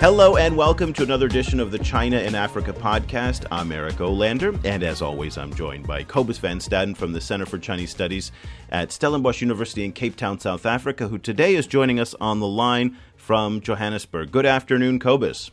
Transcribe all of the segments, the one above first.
Hello and welcome to another edition of the China and Africa podcast. I'm Eric Olander, and as always, I'm joined by Cobus Van Staden from the Center for Chinese Studies at Stellenbosch University in Cape Town, South Africa, who today is joining us on the line from Johannesburg. Good afternoon, Cobus.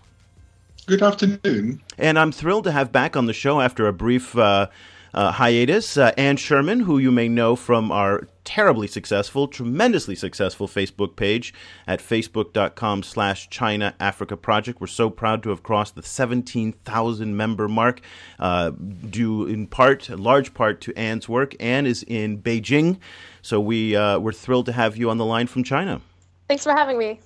Good afternoon. And I'm thrilled to have back on the show after a brief uh, uh, hiatus uh, Anne Sherman, who you may know from our terribly successful, tremendously successful Facebook page at facebook.com slash China Africa Project. We're so proud to have crossed the 17,000 member mark, uh, due in part, large part to Anne's work. Anne is in Beijing, so we, uh, we're thrilled to have you on the line from China. Thanks for having me.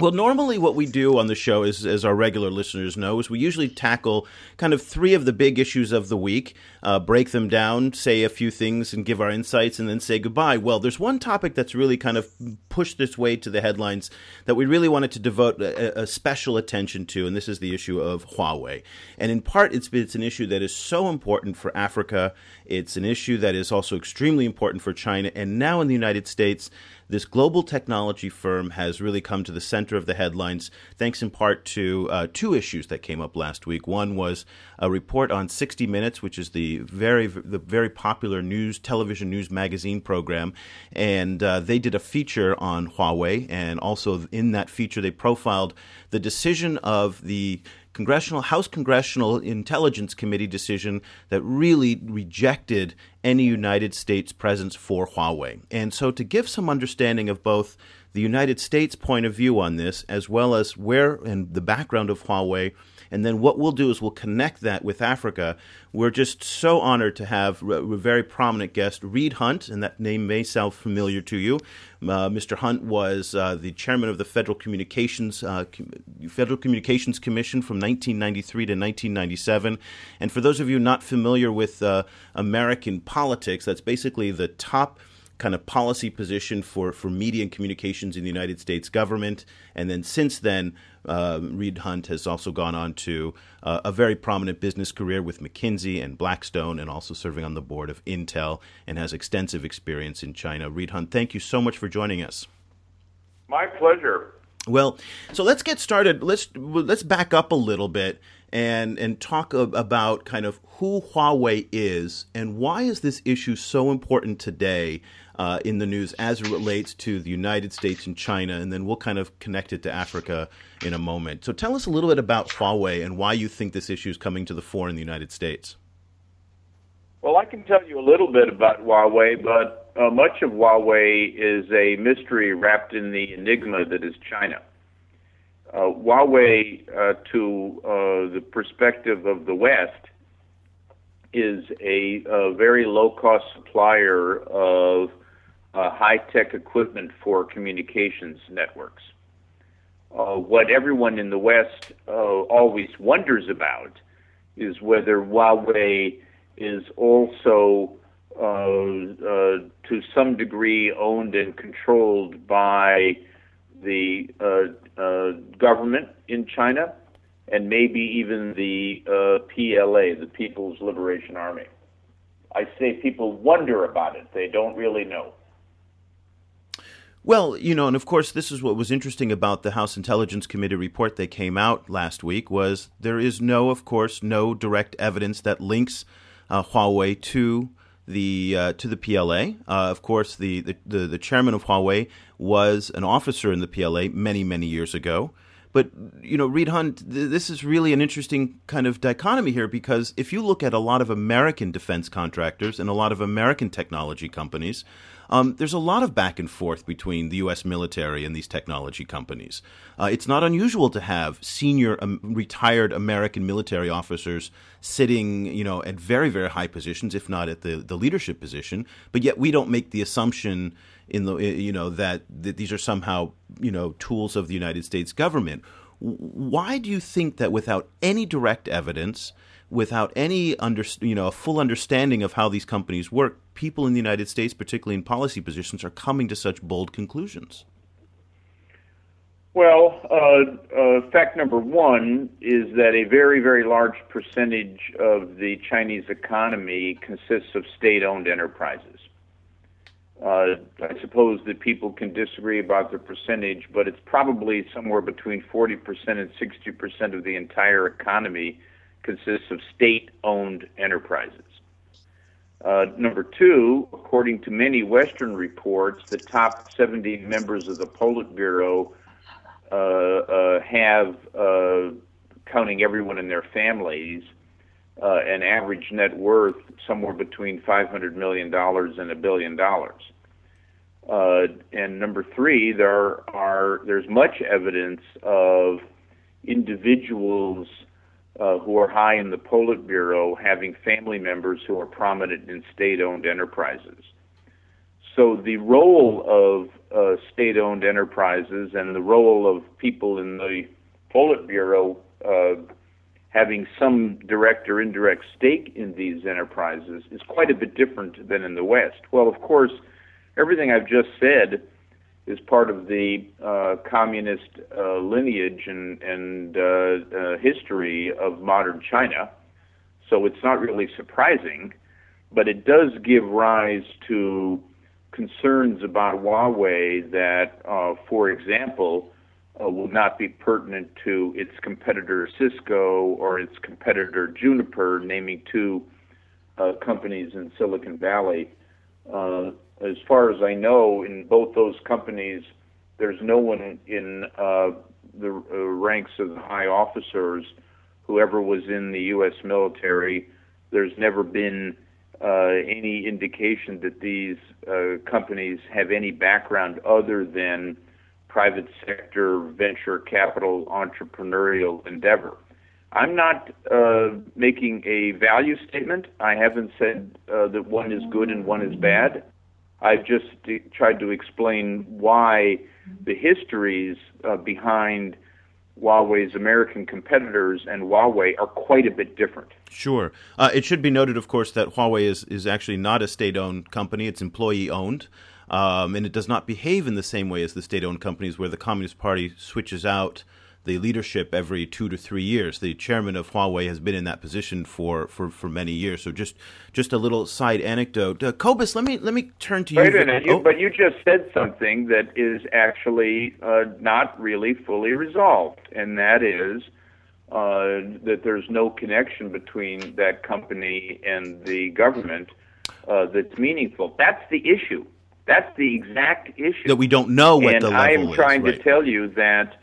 Well, normally what we do on the show, is, as our regular listeners know, is we usually tackle kind of three of the big issues of the week, uh, break them down, say a few things, and give our insights, and then say goodbye. Well, there's one topic that's really kind of pushed its way to the headlines that we really wanted to devote a, a special attention to, and this is the issue of Huawei. And in part, it's, it's an issue that is so important for Africa. It's an issue that is also extremely important for China, and now in the United States this global technology firm has really come to the center of the headlines, thanks in part to uh, two issues that came up last week. One was a report on 60 Minutes, which is the very the very popular news television news magazine program, and uh, they did a feature on Huawei, and also in that feature they profiled the decision of the Congressional House Congressional Intelligence Committee decision that really rejected any United States presence for Huawei. And so, to give some understanding of both the United States point of view on this, as well as where and the background of Huawei and then what we'll do is we'll connect that with Africa. We're just so honored to have a very prominent guest, Reed Hundt, and that name may sound familiar to you. Uh, Mr. Hundt was uh, the chairman of the Federal Communications uh, Federal Communications Commission from 1993 to 1997. And for those of you not familiar with uh, American politics, that's basically the top kind of policy position for, for media and communications in the United States government. And then since then, uh, Reed Hundt has also gone on to uh, a very prominent business career with McKinsey and Blackstone, and also serving on the board of Intel, and has extensive experience in China. Reed Hundt, thank you so much for joining us. My pleasure. Well, so let's get started. Let's let's back up a little bit and and talk about kind of who Huawei is and why is this issue so important today uh, in the news as it relates to the United States and China, and then we'll kind of connect it to Africa in a moment. So tell us a little bit about Huawei and why you think this issue is coming to the fore in the United States. Well, I can tell you a little bit about Huawei, but uh, much of Huawei is a mystery wrapped in the enigma that is China. Uh, Huawei, uh, to uh, the perspective of the West, is a, a very low cost supplier of uh, high tech equipment for communications networks. Uh, what everyone in the West uh, always wonders about is whether Huawei is also, uh, uh, to some degree, owned and controlled by the uh, government in China and maybe even the PLA, the People's Liberation Army. I say people wonder about it, they don't really know. Well, you know, and of course, this is what was interesting about the House Intelligence Committee report that came out last week was there is no, of course, no direct evidence that links uh, Huawei to the uh, to the PLA. Uh, of course, the, the, the chairman of Huawei was an officer in the PLA many many years ago. But you know, Reed Hundt, th- this is really an interesting kind of dichotomy here because if you look at a lot of American defense contractors and a lot of American technology companies, um, there's a lot of back and forth between the U.S. military and these technology companies. Uh, it's not unusual to have senior um, retired American military officers sitting, you know, at very, very high positions, if not at the, the leadership position. But yet we don't make the assumption in the, you know, that, that these are somehow, you know, tools of the United States government. Why do you think that without any direct evidence, without any under, you know, a full understanding of how these companies work, people in the United States, particularly in policy positions, are coming to such bold conclusions? Well, uh, uh, fact number one is that a very, very large percentage of the Chinese economy consists of state owned enterprises. Uh, I suppose that people can disagree about the percentage, but it's probably somewhere between 40% and 60% of the entire economy consists of state owned enterprises. Uh, number two, according to many Western reports, the top 70 members of the Politburo uh, uh, have, uh, counting everyone in their families, uh, an average net worth somewhere between $500 million and a billion dollars. Uh, and number three, there are there's much evidence of individuals uh, who are high in the Politburo having family members who are prominent in state-owned enterprises. So the role of uh, state-owned enterprises and the role of people in the Politburo uh, having some direct or indirect stake in these enterprises is quite a bit different than in the West. Well, of course, everything I've just said is part of the uh, communist uh, lineage and, and uh, uh history of modern China. So it's not really surprising, but it does give rise to concerns about Huawei that, uh, for example, uh, will not be pertinent to its competitor Cisco or its competitor Juniper, naming two companies in Silicon Valley. Uh, as far as I know, in both those companies, there's no one in uh, the uh, ranks of the high officers, whoever was in the U.S. military. There's never been uh, any indication that these companies have any background other than private sector venture capital entrepreneurial endeavor. I'm not uh, making a value statement. I haven't said uh, that one is good and one is bad. I've just tried to explain why the histories uh, behind Huawei's American competitors and Huawei are quite a bit different. Sure. Uh, it should be noted, of course, that Huawei is, is actually not a state owned company, it's employee owned. Um, and it does not behave in the same way as the state owned companies where the Communist Party switches out the leadership every two to three years. The chairman of Huawei has been in that position for, for, for many years. So just just a little side anecdote. Uh, Cobus, let me let me turn to you. Wait a minute, oh. but you just said something that is actually uh, not really fully resolved, and that is uh, that there's no connection between that company and the government uh, that's meaningful. That's the issue. That's the exact issue. That we don't know what and the level is. I am trying right. to tell you that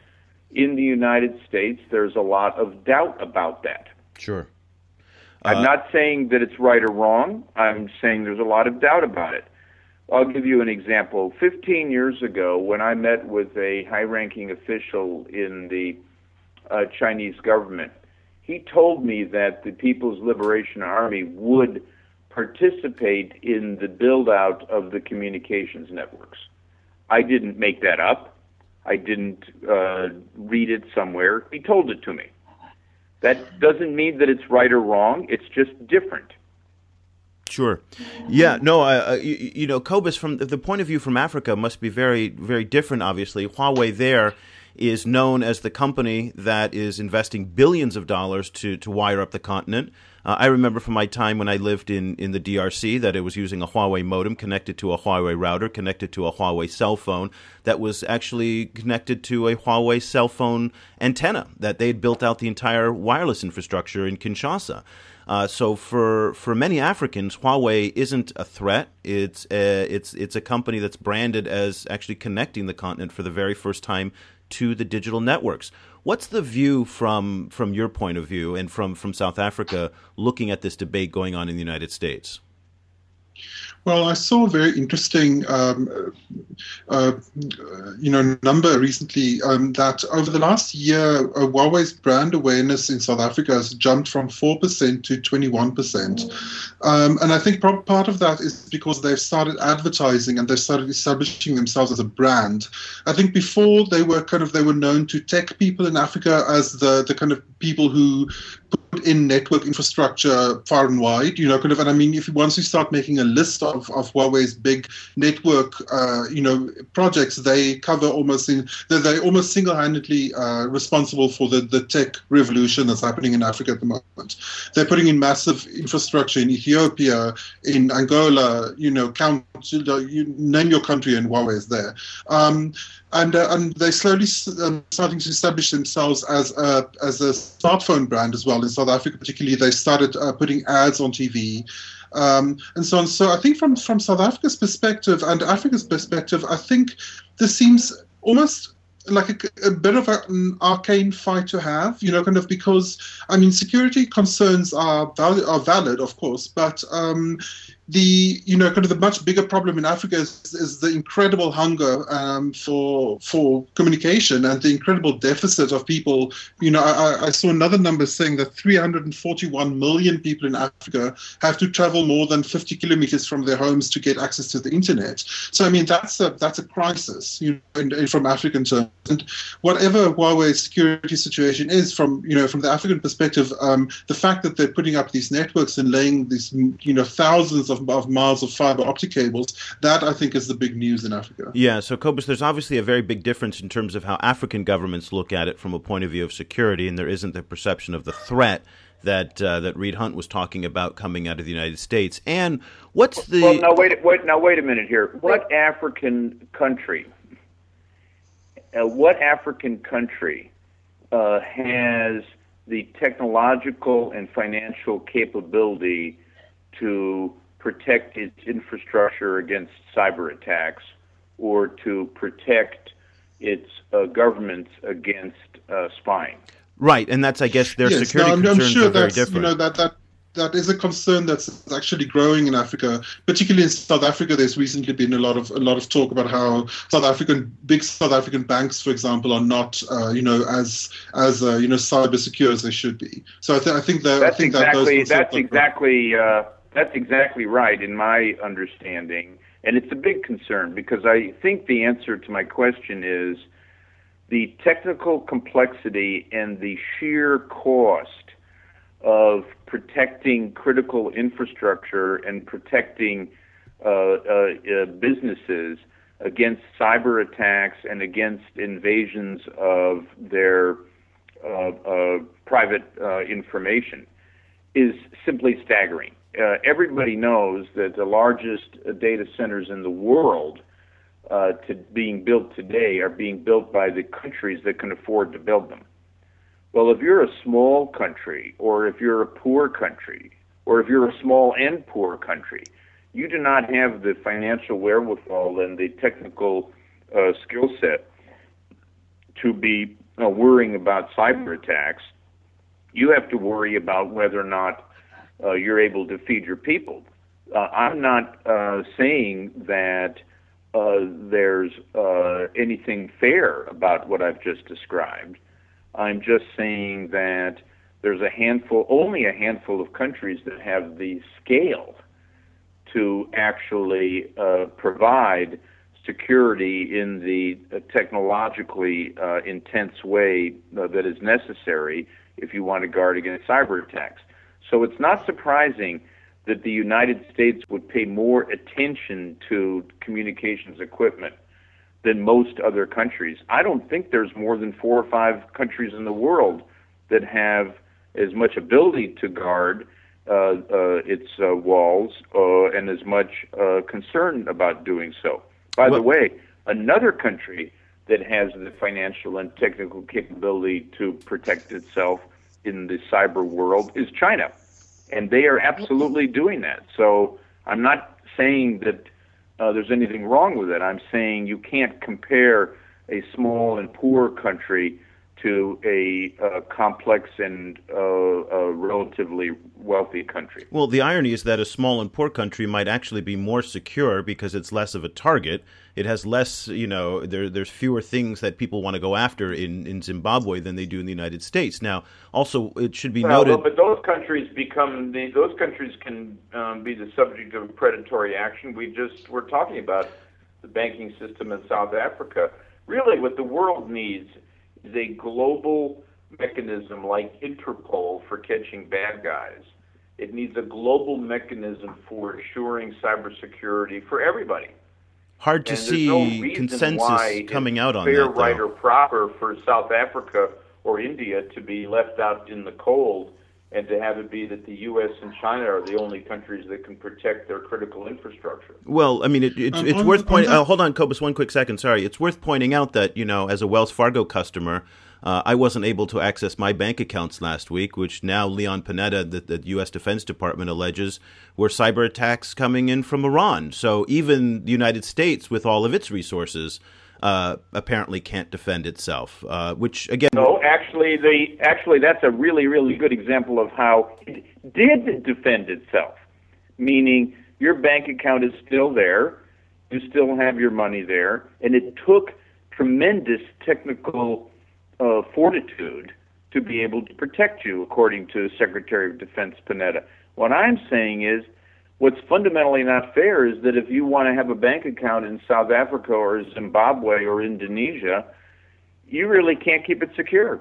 in the United States, there's a lot of doubt about that. Sure. Uh, I'm not saying that it's right or wrong. I'm saying there's a lot of doubt about it. I'll give you an example. 15 years ago, when I met with a high ranking official in the uh, Chinese government, he told me that the People's Liberation Army would participate in the build out of the communications networks. I didn't make that up. I didn't uh, read it somewhere. He told it to me. That doesn't mean that it's right or wrong. It's just different. Sure. Yeah. No. You, you, know, Cobus, from the point of view from Africa, must be very, very different. Obviously, Huawei there is known as the company that is investing billions of dollars to to wire up the continent. Uh, I remember from my time when I lived in, in the DRC that it was using a Huawei modem connected to a Huawei router, connected to a Huawei cell phone that was actually connected to a Huawei cell phone antenna, that they had built out the entire wireless infrastructure in Kinshasa. Uh, so for for many Africans, Huawei isn't a threat. It's a, it's it's a company that's branded as actually connecting the continent for the very first time to the digital networks. What's the view from from your point of view and from from South Africa looking at this debate going on in the United States? Well, I saw a very interesting, um, uh, you know, number recently um, that over the last year, uh, Huawei's brand awareness in South Africa has jumped from four percent to twenty-one percent, um, and I think part of that is because they've started advertising and they've started establishing themselves as a brand. I think before they were kind of they were known to tech people in Africa as the the kind of people who put in network infrastructure far and wide. You know, kind of, and I mean, if once you start making a list of, of Huawei's big network, uh, you know, projects, they cover almost in they're, they're almost single-handedly uh, responsible for the, the tech revolution that's happening in Africa at the moment. They're putting in massive infrastructure in Ethiopia, in Angola. You know, count you name your country, and Huawei is there. Um, and uh, and they slowly um, starting to establish themselves as a as a smartphone brand as well in South Africa. Particularly, they started uh, putting ads on TV. Um, and so on. So I think from from South Africa's perspective and Africa's perspective, I think this seems almost like a, a, bit of an arcane fight to have, you know, kind of because I mean, security concerns are valid, are valid, of course, but um, the you know kind of the much bigger problem in Africa is, is the incredible hunger um, for for communication and the incredible deficit of people. You know, I, I, saw another number saying that 341 million people in Africa have to travel more than 50 kilometers from their homes to get access to the internet. So I mean that's a that's a crisis, you know, in, in, from African terms. And whatever Huawei's security situation is, from you know from the African perspective, um, the fact that they're putting up these networks and laying these you know thousands of of, miles of fiber optic cables. That I think is the big news in Africa. Yeah, so Cobus, there's obviously a very big difference in terms of how African governments look at it from a point of view of security, and there isn't the perception of the threat that uh, that Reed Hundt was talking about coming out of the United States. And what's the well? Now wait, wait, now wait a minute here. What African country? Uh, what African country uh, has the technological and financial capability to protect its infrastructure against cyber attacks or to protect its uh, governments against uh, spying. Right, and that's, I guess, their yes, security no, I'm, concerns I'm sure are very that's, different. You know, that, that, that is a concern that's actually growing in Africa, particularly in South Africa. There's recently been a lot of a lot of talk about how South African big South African banks, for example, are not uh, you know as as uh, you know cyber secure as they should be. So I, th- I think that that's I think exactly that that's exactly. Uh, that's exactly right in my understanding. And it's a big concern because I think the answer to my question is the technical complexity and the sheer cost of protecting critical infrastructure and protecting uh, uh, uh, businesses against cyber attacks and against invasions of their uh, uh, private uh, information is simply staggering uh, everybody knows that the largest data centers in the world uh, to being built today are being built by the countries that can afford to build them. Well, if you're a small country, or if you're a poor country, or if you're a small and poor country, you do not have the financial wherewithal and the technical uh, skill set to be uh, worrying about cyber attacks. You have to worry about whether or not uh, you're able to feed your people. Uh, I'm not uh, saying that uh, there's uh, anything fair about what I've just described. I'm just saying that there's a handful, only a handful of countries that have the scale to actually uh, provide security in the technologically intense way that is necessary if you want to guard against cyber attacks. So it's not surprising that the United States would pay more attention to communications equipment than most other countries. I don't think there's more than four or five countries in the world that have as much ability to guard uh, uh, its uh, walls uh, and as much uh, concern about doing so. By well, the way, another country that has the financial and technical capability to protect itself in the cyber world is China and they are absolutely doing that. So I'm not saying that uh, there's anything wrong with it. I'm saying you can't compare a small and poor country to a uh, complex and uh, a relatively wealthy country. Well, the irony is that a small and poor country might actually be more secure because it's less of a target. It has less, you know, there, there's fewer things that people want to go after in, in Zimbabwe than they do in the United States. Now, also, it should be well, noted. But those countries become the, those countries can um, be the subject of predatory action. We just we're talking about the banking system in South Africa. Really, what the world needs is a global mechanism like Interpol for catching bad guys. It needs a global mechanism for assuring cybersecurity for everybody. Hard to and see no consensus coming out on fair, that. right, or proper for South Africa or India to be left out in the cold and to have it be that the U.S. and China are the only countries that can protect their critical infrastructure. Well, I mean, it, it's, Um, it's on- worth pointing. that- Uh, hold on, Cobus, one quick second. Sorry, it's worth pointing out that you know, as a Wells Fargo customer, uh, I wasn't able to access my bank accounts last week, which now Leon Panetta, the, the U.S. Defense Department, alleges were cyber attacks coming in from Iran. So even the United States, with all of its resources, uh, apparently can't defend itself. Uh, which again, No, actually, the actually that's a really, really good example of how it did defend itself. Meaning, your bank account is still there, you still have your money there, and it took tremendous technical uh, fortitude to be able to protect you, according to Secretary of Defense Panetta. What I'm saying is, what's fundamentally not fair is that if you want to have a bank account in South Africa or Zimbabwe or Indonesia, you really can't keep it secure.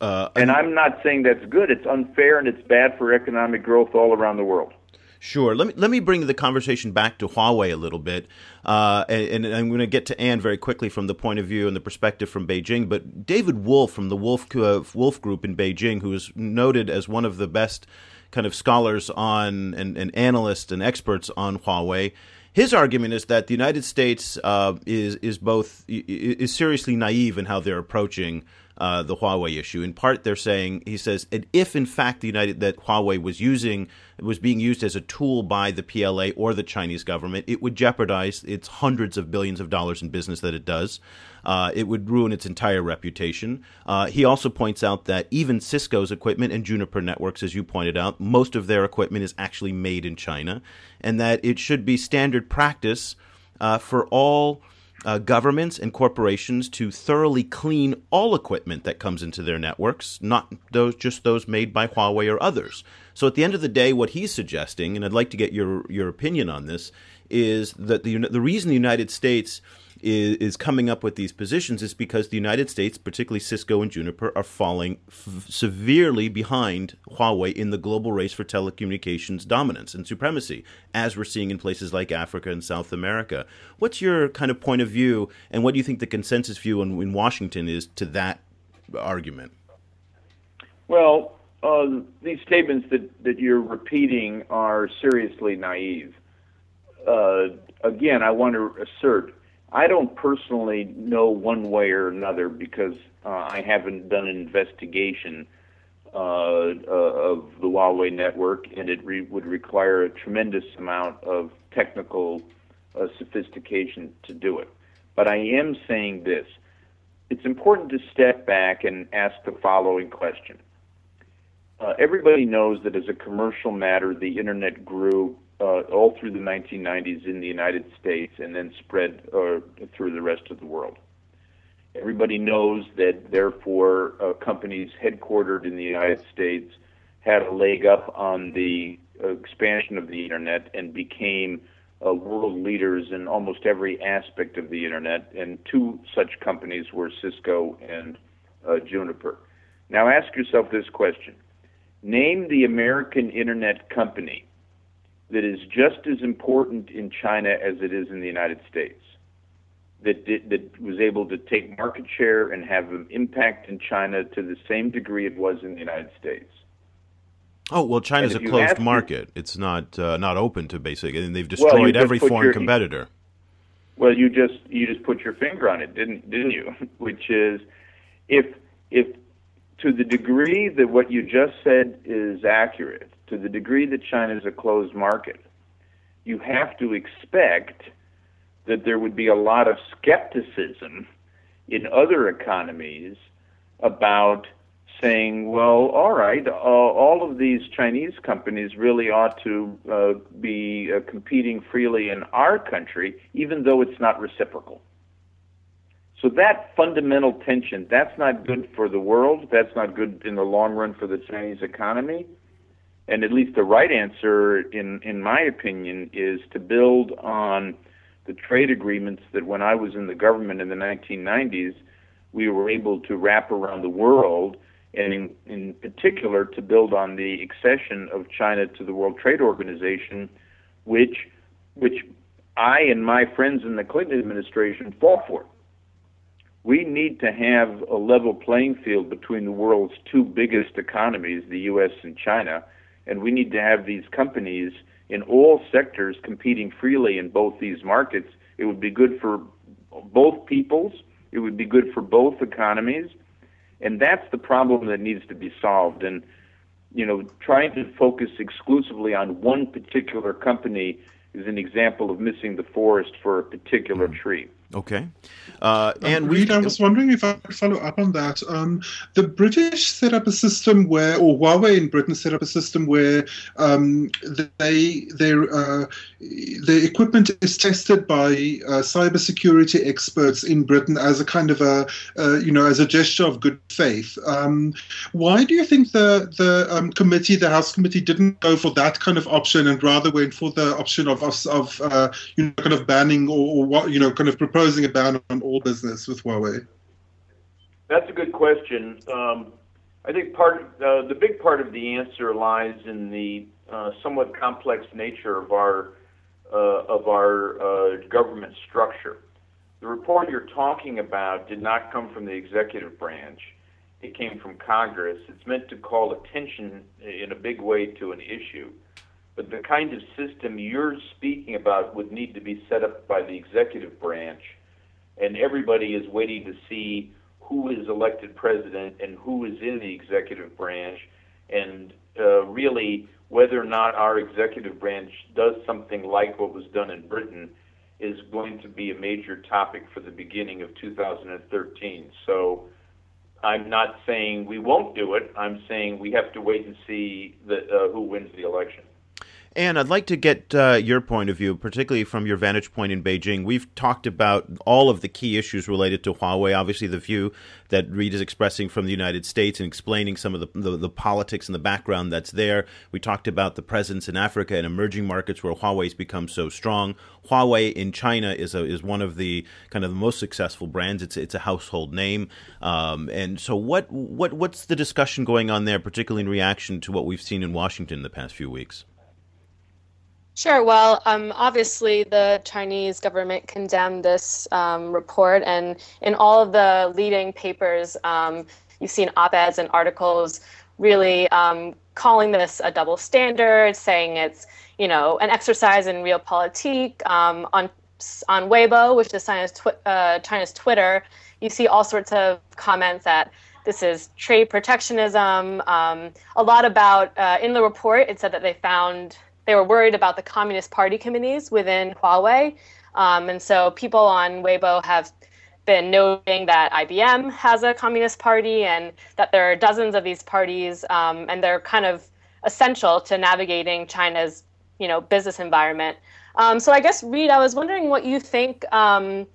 uh, And I'm not saying that's good. It's unfair and it's bad for economic growth all around the world. Sure. Let me let me bring the conversation back to Huawei a little bit, uh, and, and I'm going to get to Anne very quickly from the point of view and the perspective from Beijing. But David Wolf from the Wolf uh, Wolf Group in Beijing, who is noted as one of the best kind of scholars on and, and analysts and experts on Huawei, his argument is that the United States uh, is is both is seriously naive in how they're approaching uh, the Huawei issue. In part, they're saying he says, and if in fact the United that Huawei was using was being used as a tool by the PLA or the Chinese government, it would jeopardize its hundreds of billions of dollars in business that it does. Uh, it would ruin its entire reputation. Uh, he also points out that even Cisco's equipment and Juniper Networks, as you pointed out, most of their equipment is actually made in China, and that it should be standard practice uh, for all uh, governments and corporations to thoroughly clean all equipment that comes into their networks, not those just those made by Huawei or others. So at the end of the day, what he's suggesting, and I'd like to get your your opinion on this, is that the the reason the United States is, is coming up with these positions is because the United States, particularly Cisco and Juniper, are falling f- severely behind Huawei in the global race for telecommunications dominance and supremacy, as we're seeing in places like Africa and South America. What's your kind of point of view, and what do you think the consensus view in, in Washington is to that argument? Well, uh, these statements that, that you're repeating are seriously naive. Uh, again, I want to assert I don't personally know one way or another because uh, I haven't done an investigation uh, uh, of the Huawei network, and it re- would require a tremendous amount of technical uh, sophistication to do it. But I am saying this it's important to step back and ask the following question. Uh, everybody knows that as a commercial matter, the internet grew uh, all through the 1990s in the United States and then spread uh, through the rest of the world. Everybody knows that, therefore, uh, companies headquartered in the United States had a leg up on the expansion of the internet and became uh, world leaders in almost every aspect of the internet. And two such companies were Cisco and uh, Juniper. Now, ask yourself this question Name the American internet company that is just as important in China as it is in the United States. That, did, that was able to take market share and have an impact in China to the same degree it was in the United States. Oh well, China's a And if you closed market. it's not uh, not open to basic, and they've destroyed Well, every foreign your- competitor. Well, you just you just put your finger on it, didn't didn't you? Which is, if if to the degree that what you just said is accurate, to the degree that China is a closed market, you have to expect that there would be a lot of skepticism in other economies about saying, well, all right, uh, all of these Chinese companies really ought to uh, be uh, competing freely in our country, even though it's not reciprocal. So that fundamental tension, that's not good for the world. That's not good in the long run for the Chinese economy. And at least the right answer, in, in my opinion, is to build on the trade agreements that when I was in the government in the 1990s, we were able to wrap around the world, and in, in particular to build on the accession of China to the World Trade Organization, which which I and my friends in the Clinton administration fought for. We need to have a level playing field between the world's two biggest economies, the U.S. and China, and we need to have these companies in all sectors competing freely in both these markets. It would be good for both peoples, it would be good for both economies, and that's the problem that needs to be solved. And you know, trying to focus exclusively on one particular company is an example of missing the forest for a particular mm. tree. Okay. Uh, and Reed, I was wondering if I could follow up on that. Um, the British set up a system where, or Huawei in Britain set up a system where um, they their uh, the equipment is tested by uh, cybersecurity experts in Britain as a kind of a uh, you know as a gesture of good faith. Um, why do you think the the um, committee, the House committee, didn't go for that kind of option and rather went for the option of of, of uh, you know kind of banning or, or what you know kind of proposing a ban on all business with Huawei? That's a good question. Um, I think part uh, the big part of the answer lies in the uh, somewhat complex nature of our uh, of our uh, government structure. The report you're talking about did not come from the executive branch. It came from Congress. It's meant to call attention in a big way to an issue. But the kind of system you're speaking about would need to be set up by the executive branch, and everybody is waiting to see who is elected president and who is in the executive branch, and uh, really whether or not our executive branch does something like what was done in Britain is going to be a major topic for the beginning of 2013. So I'm not saying we won't do it. I'm saying we have to wait and see the, uh, who wins the election. And I'd like to get uh, your point of view, particularly from your vantage point in Beijing. We've talked about all of the key issues related to Huawei. Obviously, the view that Reed is expressing from the United States and explaining some of the, the, the politics and the background that's there. We talked about the presence in Africa and emerging markets where Huawei's become so strong. Huawei in China is a, is one of the kind of the most successful brands. It's it's a household name. Um, and so, what what what's the discussion going on there, particularly in reaction to what we've seen in Washington in the past few weeks? Sure. Well, um, obviously, the Chinese government condemned this um, report, and in all of the leading papers, um, you've seen op eds and articles really um, calling this a double standard, saying it's you know an exercise in realpolitik. Um, on on Weibo, which is China's, twi- uh, China's Twitter, you see all sorts of comments that this is trade protectionism. Um, a lot about uh, in the report, it said that they found they were worried about the Communist Party committees within Huawei. Um, and so people on Weibo have been noting that IBM has a Communist Party and that there are dozens of these parties, um, and they're kind of essential to navigating China's you know business environment. Um, so I guess Reed, I was wondering what you think. Um,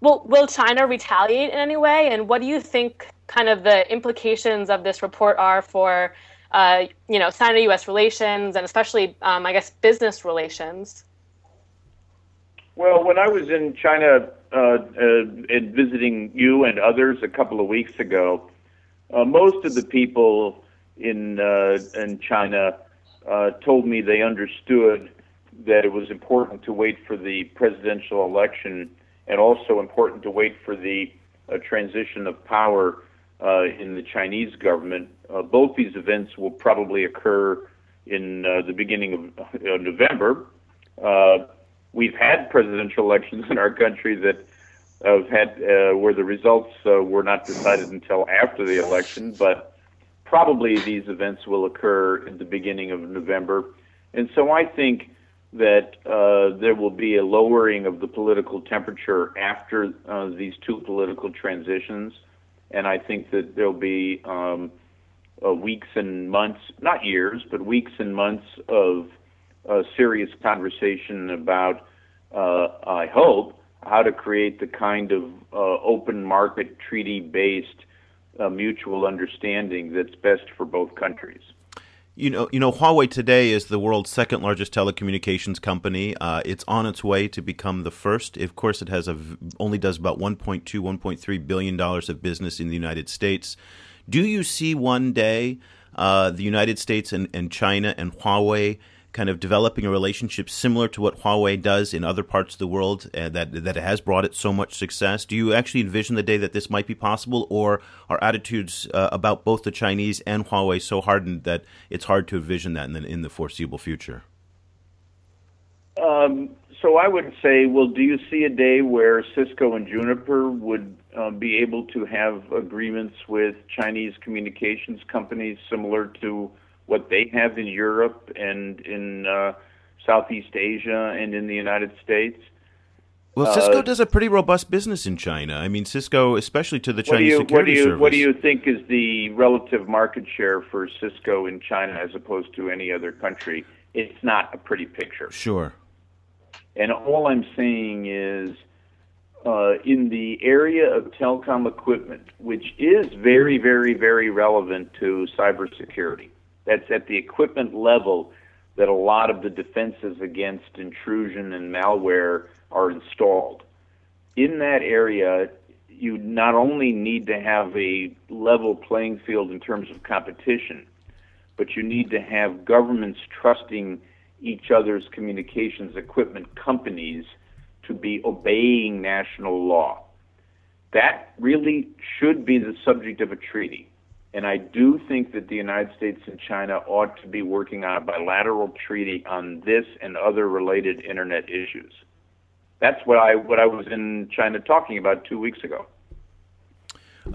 will will China retaliate in any way, and what do you think kind of the implications of this report are for uh, you know, Sino-U.S. relations and especially, um, I guess, business relations? Well, when I was in China uh, uh, and visiting you and others a couple of weeks ago, uh, most of the people in uh, in China uh, told me they understood that it was important to wait for the presidential election and also important to wait for the transition of power uh, in the Chinese government. Uh, both these events will probably occur in uh, the beginning of uh, November. Uh, we've had presidential elections in our country that have had uh, where the results uh, were not decided until after the election, but probably these events will occur in the beginning of November. And so I think that uh, there will be a lowering of the political temperature after uh, these two political transitions and I think that there'll be um, uh, weeks and months, not years, but weeks and months of uh, serious conversation about, uh, I hope, how to create the kind of uh, open market treaty based uh, mutual understanding that's best for both countries. You know, you know, Huawei today is the world's second largest telecommunications company. Uh, it's on its way to become the first. Of course, it has a only does about 1.2, 1.3 billion dollars of business in the United States. Do you see one day uh, the United States and, and China and Huawei kind of developing a relationship similar to what Huawei does in other parts of the world uh, that that has brought it so much success? Do you actually envision the day that this might be possible, or are attitudes uh, about both the Chinese and Huawei so hardened that it's hard to envision that in the, in the foreseeable future? Um, so I would say, well, do you see a day where Cisco and Juniper would uh, be able to have agreements with Chinese communications companies similar to what they have in Europe and in uh, Southeast Asia and in the United States. Well, Cisco uh, does a pretty robust business in China. I mean, Cisco, especially to the Chinese you, security what do you, service. What do you think is the relative market share for Cisco in China as opposed to any other country? It's not a pretty picture. Sure. And all I'm saying is, uh, in the area of telecom equipment, which is very, very, very relevant to cybersecurity, that's at the equipment level that a lot of the defenses against intrusion and malware are installed. In that area, you not only need to have a level playing field in terms of competition, but you need to have governments trusting each other's communications equipment companies to be obeying national law. That really should be the subject of a treaty. And I do think that the United States and China ought to be working on a bilateral treaty on this and other related internet issues. That's what I what I was in China talking about two weeks ago.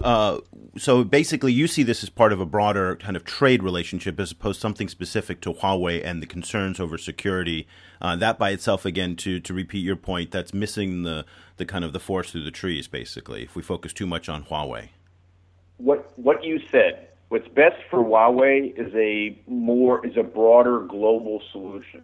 Uh, so basically, you see this as part of a broader kind of trade relationship as opposed to something specific to Huawei and the concerns over security. Uh, that by itself, again, to to repeat your point, that's missing the the kind of the forest through the trees. Basically, if we focus too much on Huawei what what you said. What's best for Huawei is a more is a broader global solution.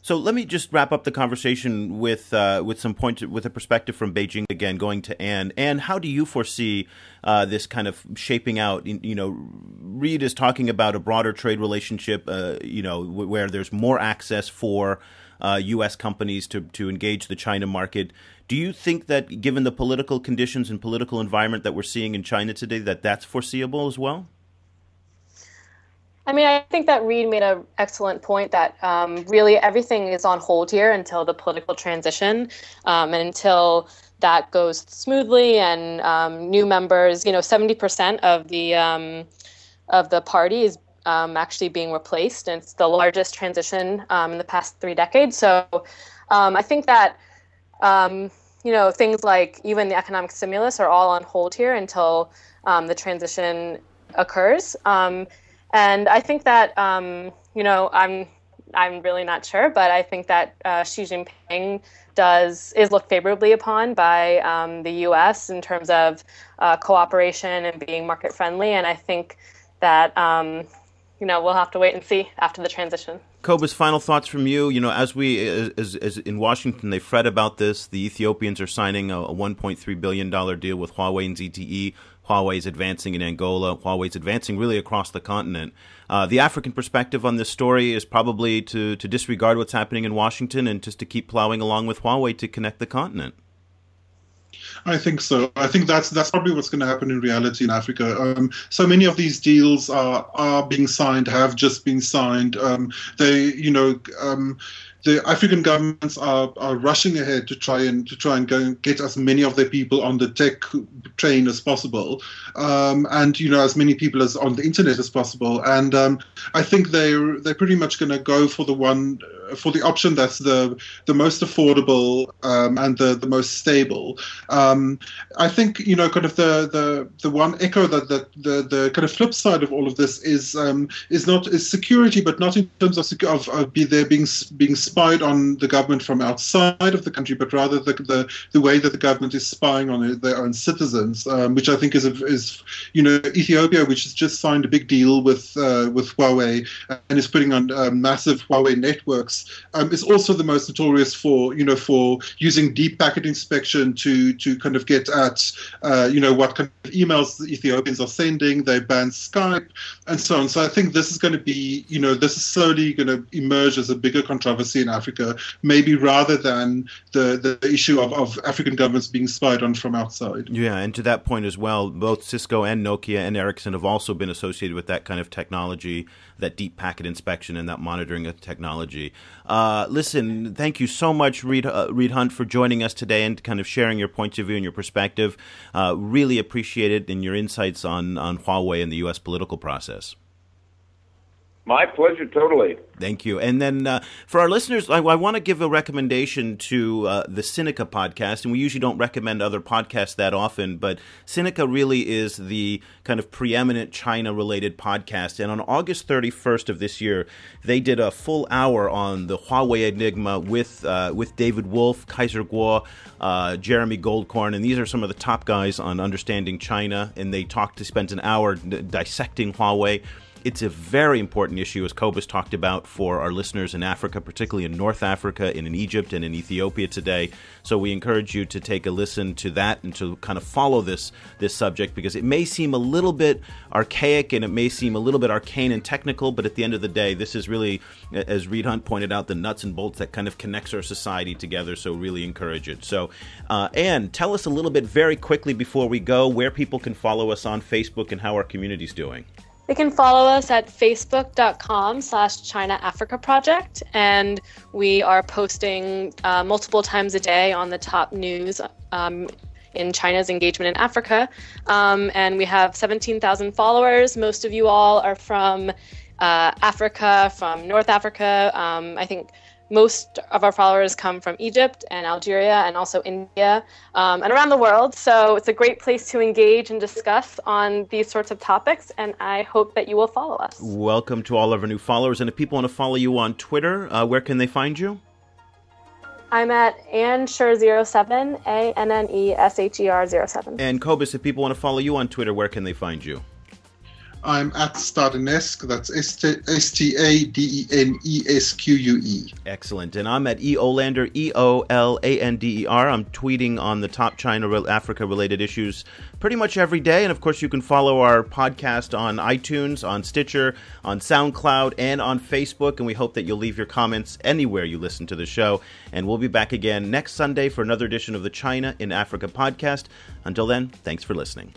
So let me just wrap up the conversation with uh, with some point with a perspective from Beijing again, going to Anne. Anne, how do you foresee uh, this kind of shaping out? You know, Reed is talking about a broader trade relationship. Uh, you know, where there's more access for U.S. Uh, companies to to engage the China market. Do you think that, given the political conditions and political environment that we're seeing in China today, that that's foreseeable as well? I mean, I think that Reed made an excellent point that um, really everything is on hold here until the political transition um, and until that goes smoothly and um, new members. You know, seventy percent of the um, of the party is um, actually being replaced, and it's the largest transition um, in the past three decades. So, I think that um, you know, things like even the economic stimulus are all on hold here until um, the transition occurs. Um, and I think that, um, you know, I'm I'm really not sure, but I think that uh, Xi Jinping does is looked favorably upon by um, the U.S. in terms of uh, cooperation and being market friendly. And I think that um, you know we'll have to wait and see after the transition. Cobus, final thoughts from you. You know, as we as, as in Washington, they fret about this. The Ethiopians are signing a, a 1.3 billion dollar deal with Huawei and ZTE. Huawei is advancing in Angola. Huawei is advancing really across the continent. Uh, the African perspective on this story is probably to to disregard what's happening in Washington and just to keep plowing along with Huawei to connect the continent. I think so. I think that's that's probably what's going to happen in reality in Africa. Um, so many of these deals are are being signed, have just been signed. Um, they, you know. Um, the African governments are, are rushing ahead to try and to try and go and get as many of their people on the tech train as possible, um, and you know as many people as on the internet as possible. And um, I think they're they're pretty much going to go for the one for the option that's the the most affordable um, and the the most stable. Um, I think you know kind of the the the one echo that that the the kind of flip side of all of this is um, is not is security, but not in terms of of, of be there being being spied on the government from outside of the country, but rather the the, the way that the government is spying on their own citizens, um, which I think is is you know Ethiopia, which has just signed a big deal with uh, with Huawei and is putting on uh, massive Huawei networks um, is also the most notorious for you know for using deep packet inspection to to kind of get at uh, you know what kind of emails the Ethiopians are sending. They ban Skype and so on. So I think this is going to be you know this is slowly going to emerge as a bigger controversy in Africa, maybe rather than the the issue of, of African governments being spied on from outside. Yeah, and to that point as well, both Cisco and Nokia and Ericsson have also been associated with that kind of technology, that deep packet inspection and that monitoring of technology. Uh, listen, thank you so much, Reed, uh, Reed Hundt, for joining us today and kind of sharing your points of view and your perspective. Uh, really appreciate it and your insights on, on Huawei and the U.S. political process. My pleasure, totally. Thank you. And then uh, for our listeners, I, I want to give a recommendation to uh, the Sinica podcast. And we usually don't recommend other podcasts that often, but Sinica really is the kind of preeminent China related podcast. And on August 31st of this year, they did a full hour on the Huawei Enigma with, uh, with David Wolf, Kaiser Kuo, uh, Jeremy Goldkorn. And these are some of the top guys on understanding China. And they talked to spend an hour d- dissecting Huawei. It's a very important issue, as Cobus talked about, for our listeners in Africa, particularly in North Africa and in Egypt and in Ethiopia today. So we encourage you to take a listen to that and to kind of follow this this subject because it may seem a little bit archaic and it may seem a little bit arcane and technical, but at the end of the day, this is really, as Reed Hundt pointed out, the nuts and bolts that kind of connects our society together. So really encourage it. So, uh, Anne, tell us a little bit very quickly before we go where people can follow us on Facebook and how our community's doing. They can follow us at facebook.com slash China Africa Project, and we are posting uh, multiple times a day on the top news um, in China's engagement in Africa. Um, and we have 17,000 followers. Most of you all are from uh, Africa, from North Africa. Um, I think most of our followers come from Egypt and Algeria and also India um, and around the world. So it's a great place to engage and discuss on these sorts of topics. And I hope that you will follow us. Welcome to all of our new followers. And if people want to follow you on Twitter, uh, where can they find you? I'm at Annesher07, A N N E S H E R 07. And Cobus, if people want to follow you on Twitter, where can they find you? I'm at Stadenesque. That's S T A D E N E S Q U E. Excellent. And I'm at E Olander, E O L A N D E R. I'm tweeting on the top China Africa related issues pretty much every day. And of course, you can follow our podcast on iTunes, on Stitcher, on SoundCloud, and on Facebook. And we hope that you'll leave your comments anywhere you listen to the show. And we'll be back again next Sunday for another edition of the China in Africa podcast. Until then, thanks for listening.